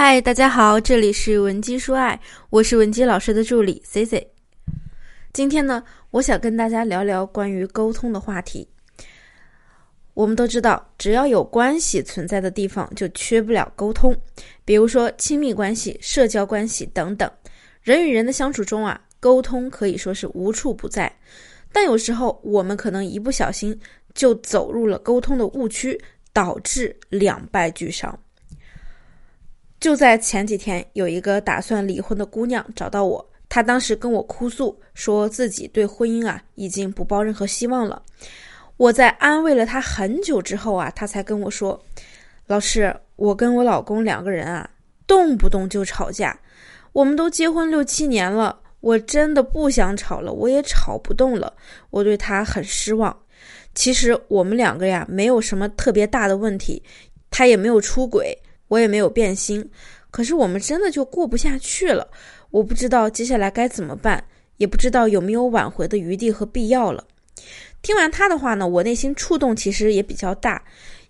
嗨，大家好，这里是文姬说爱，我是文姬老师的助理 C C。今天呢，我想跟大家聊聊关于沟通的话题。我们都知道，只要有关系存在的地方，就缺不了沟通。比如说亲密关系、社交关系等等，人与人的相处中啊，沟通可以说是无处不在。但有时候我们可能一不小心就走入了沟通的误区，导致两败俱伤。就在前几天，有一个打算离婚的姑娘找到我，她当时跟我哭诉，说自己对婚姻啊已经不抱任何希望了。我在安慰了她很久之后啊，她才跟我说：“老师，我跟我老公两个人啊，动不动就吵架，我们都结婚六七年了，我真的不想吵了，我也吵不动了，我对他很失望。其实我们两个呀，没有什么特别大的问题，他也没有出轨。”我也没有变心，可是我们真的就过不下去了。我不知道接下来该怎么办，也不知道有没有挽回的余地和必要了。听完他的话呢，我内心触动其实也比较大，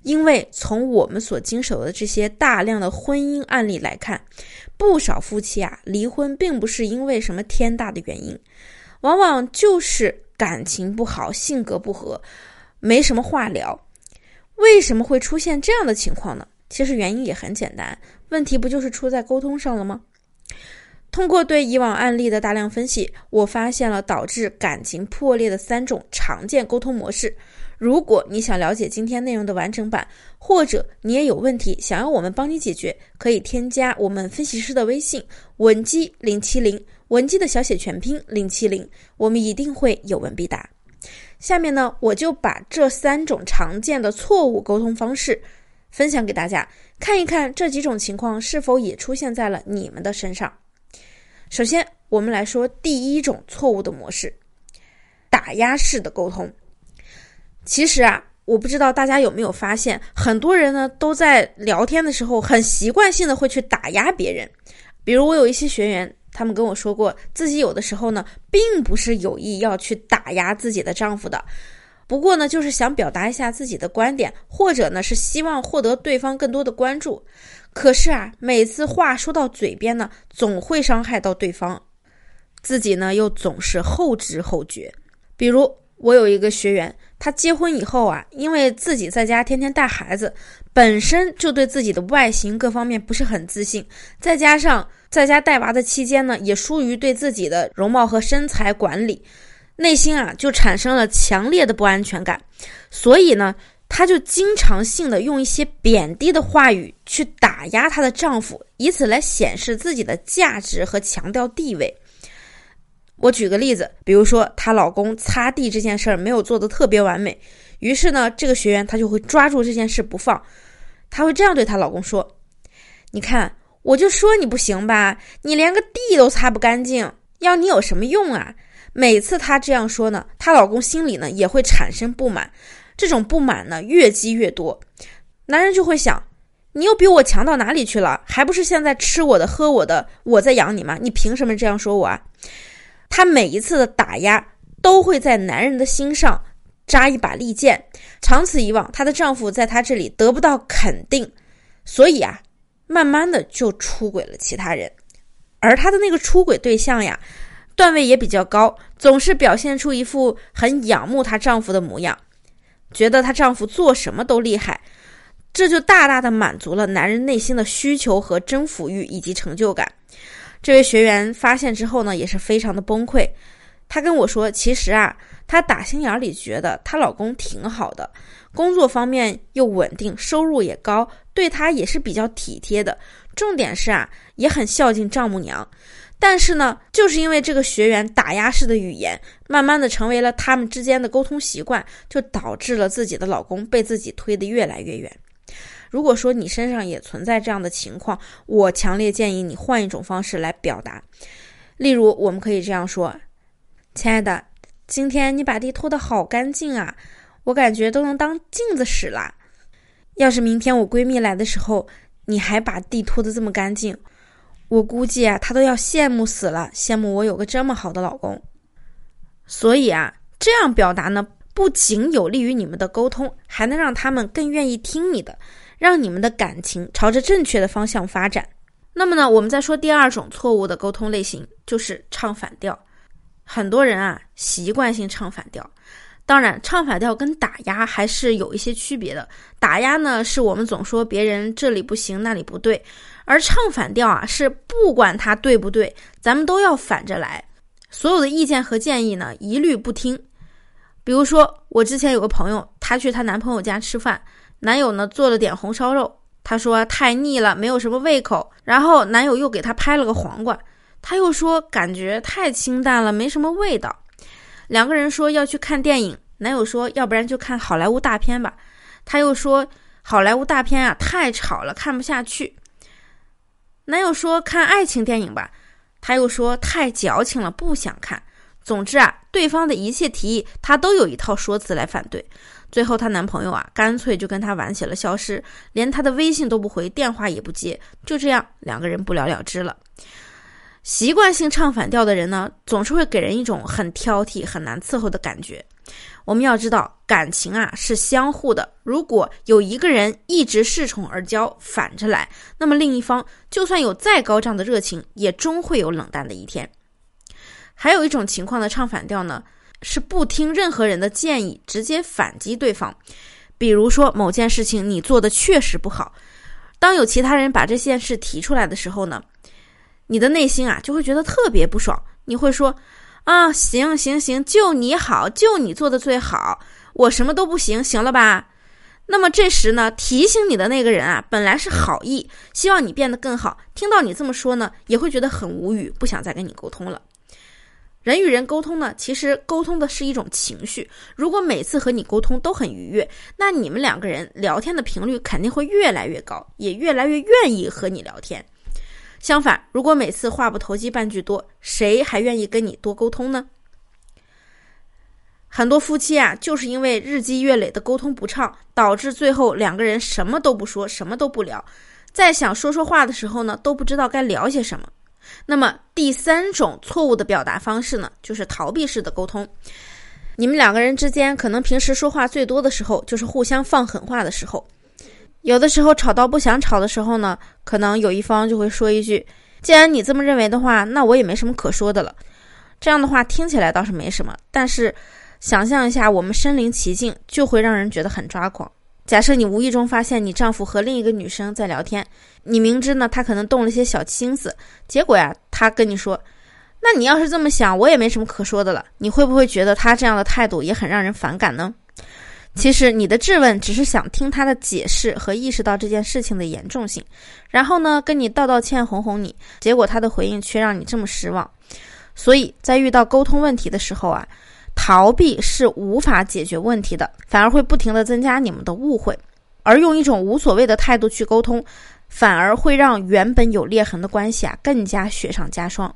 因为从我们所经手的这些大量的婚姻案例来看，不少夫妻啊离婚并不是因为什么天大的原因，往往就是感情不好、性格不合，没什么话聊。为什么会出现这样的情况呢？其实原因也很简单，问题不就是出在沟通上了吗？通过对以往案例的大量分析，我发现了导致感情破裂的三种常见沟通模式。如果你想了解今天内容的完整版，或者你也有问题想要我们帮你解决，可以添加我们分析师的微信文姬零七零，文姬的小写全拼零七零，我们一定会有问必答。下面呢，我就把这三种常见的错误沟通方式。分享给大家看一看，这几种情况是否也出现在了你们的身上。首先，我们来说第一种错误的模式——打压式的沟通。其实啊，我不知道大家有没有发现，很多人呢都在聊天的时候很习惯性的会去打压别人。比如我有一些学员，他们跟我说过，自己有的时候呢，并不是有意要去打压自己的丈夫的。不过呢，就是想表达一下自己的观点，或者呢是希望获得对方更多的关注。可是啊，每次话说到嘴边呢，总会伤害到对方，自己呢又总是后知后觉。比如我有一个学员，他结婚以后啊，因为自己在家天天带孩子，本身就对自己的外形各方面不是很自信，再加上在家带娃的期间呢，也疏于对自己的容貌和身材管理。内心啊，就产生了强烈的不安全感，所以呢，她就经常性的用一些贬低的话语去打压她的丈夫，以此来显示自己的价值和强调地位。我举个例子，比如说她老公擦地这件事儿没有做的特别完美，于是呢，这个学员她就会抓住这件事不放，她会这样对她老公说：“你看，我就说你不行吧，你连个地都擦不干净，要你有什么用啊？”每次她这样说呢，她老公心里呢也会产生不满，这种不满呢越积越多，男人就会想，你又比我强到哪里去了？还不是现在吃我的喝我的，我在养你吗？你凭什么这样说我啊？她每一次的打压都会在男人的心上扎一把利剑，长此以往，她的丈夫在她这里得不到肯定，所以啊，慢慢的就出轨了其他人，而她的那个出轨对象呀。段位也比较高，总是表现出一副很仰慕她丈夫的模样，觉得她丈夫做什么都厉害，这就大大的满足了男人内心的需求和征服欲以及成就感。这位学员发现之后呢，也是非常的崩溃。她跟我说，其实啊，她打心眼里觉得她老公挺好的，工作方面又稳定，收入也高，对她也是比较体贴的，重点是啊，也很孝敬丈母娘。但是呢，就是因为这个学员打压式的语言，慢慢的成为了他们之间的沟通习惯，就导致了自己的老公被自己推得越来越远。如果说你身上也存在这样的情况，我强烈建议你换一种方式来表达。例如，我们可以这样说：“亲爱的，今天你把地拖得好干净啊，我感觉都能当镜子使啦。要是明天我闺蜜来的时候，你还把地拖得这么干净。”我估计啊，他都要羡慕死了，羡慕我有个这么好的老公。所以啊，这样表达呢，不仅有利于你们的沟通，还能让他们更愿意听你的，让你们的感情朝着正确的方向发展。那么呢，我们再说第二种错误的沟通类型，就是唱反调。很多人啊，习惯性唱反调。当然，唱反调跟打压还是有一些区别的。打压呢，是我们总说别人这里不行，那里不对；而唱反调啊，是不管他对不对，咱们都要反着来。所有的意见和建议呢，一律不听。比如说，我之前有个朋友，她去她男朋友家吃饭，男友呢做了点红烧肉，她说太腻了，没有什么胃口。然后男友又给她拍了个黄瓜，她又说感觉太清淡了，没什么味道。两个人说要去看电影，男友说要不然就看好莱坞大片吧，他又说好莱坞大片啊太吵了，看不下去。男友说看爱情电影吧，他又说太矫情了，不想看。总之啊，对方的一切提议，她都有一套说辞来反对。最后，她男朋友啊，干脆就跟她玩起了消失，连她的微信都不回，电话也不接，就这样，两个人不了了之了。习惯性唱反调的人呢，总是会给人一种很挑剔、很难伺候的感觉。我们要知道，感情啊是相互的。如果有一个人一直恃宠而骄，反着来，那么另一方就算有再高涨的热情，也终会有冷淡的一天。还有一种情况的唱反调呢，是不听任何人的建议，直接反击对方。比如说某件事情你做的确实不好，当有其他人把这件事提出来的时候呢，你的内心啊就会觉得特别不爽。你会说啊，行行行，就你好，就你做的最好，我什么都不行，行了吧？那么这时呢，提醒你的那个人啊，本来是好意，希望你变得更好，听到你这么说呢，也会觉得很无语，不想再跟你沟通了。人与人沟通呢，其实沟通的是一种情绪。如果每次和你沟通都很愉悦，那你们两个人聊天的频率肯定会越来越高，也越来越愿意和你聊天。相反，如果每次话不投机半句多，谁还愿意跟你多沟通呢？很多夫妻啊，就是因为日积月累的沟通不畅，导致最后两个人什么都不说，什么都不聊，在想说说话的时候呢，都不知道该聊些什么。那么第三种错误的表达方式呢，就是逃避式的沟通。你们两个人之间可能平时说话最多的时候，就是互相放狠话的时候。有的时候吵到不想吵的时候呢，可能有一方就会说一句：“既然你这么认为的话，那我也没什么可说的了。”这样的话听起来倒是没什么，但是想象一下，我们身临其境，就会让人觉得很抓狂。假设你无意中发现你丈夫和另一个女生在聊天，你明知呢他可能动了些小心思，结果呀他跟你说：“那你要是这么想，我也没什么可说的了。”你会不会觉得他这样的态度也很让人反感呢？其实你的质问只是想听他的解释和意识到这件事情的严重性，然后呢跟你道道歉哄哄你，结果他的回应却让你这么失望。所以在遇到沟通问题的时候啊。逃避是无法解决问题的，反而会不停的增加你们的误会，而用一种无所谓的态度去沟通，反而会让原本有裂痕的关系啊更加雪上加霜。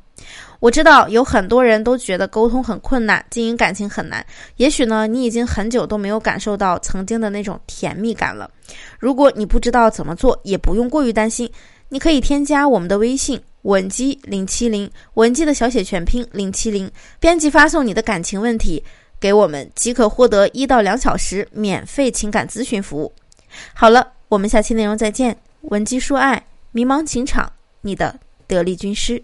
我知道有很多人都觉得沟通很困难，经营感情很难。也许呢，你已经很久都没有感受到曾经的那种甜蜜感了。如果你不知道怎么做，也不用过于担心，你可以添加我们的微信。文姬零七零，文姬的小写全拼零七零，编辑发送你的感情问题给我们，即可获得一到两小时免费情感咨询服务。好了，我们下期内容再见。文姬说爱，迷茫情场，你的得力军师。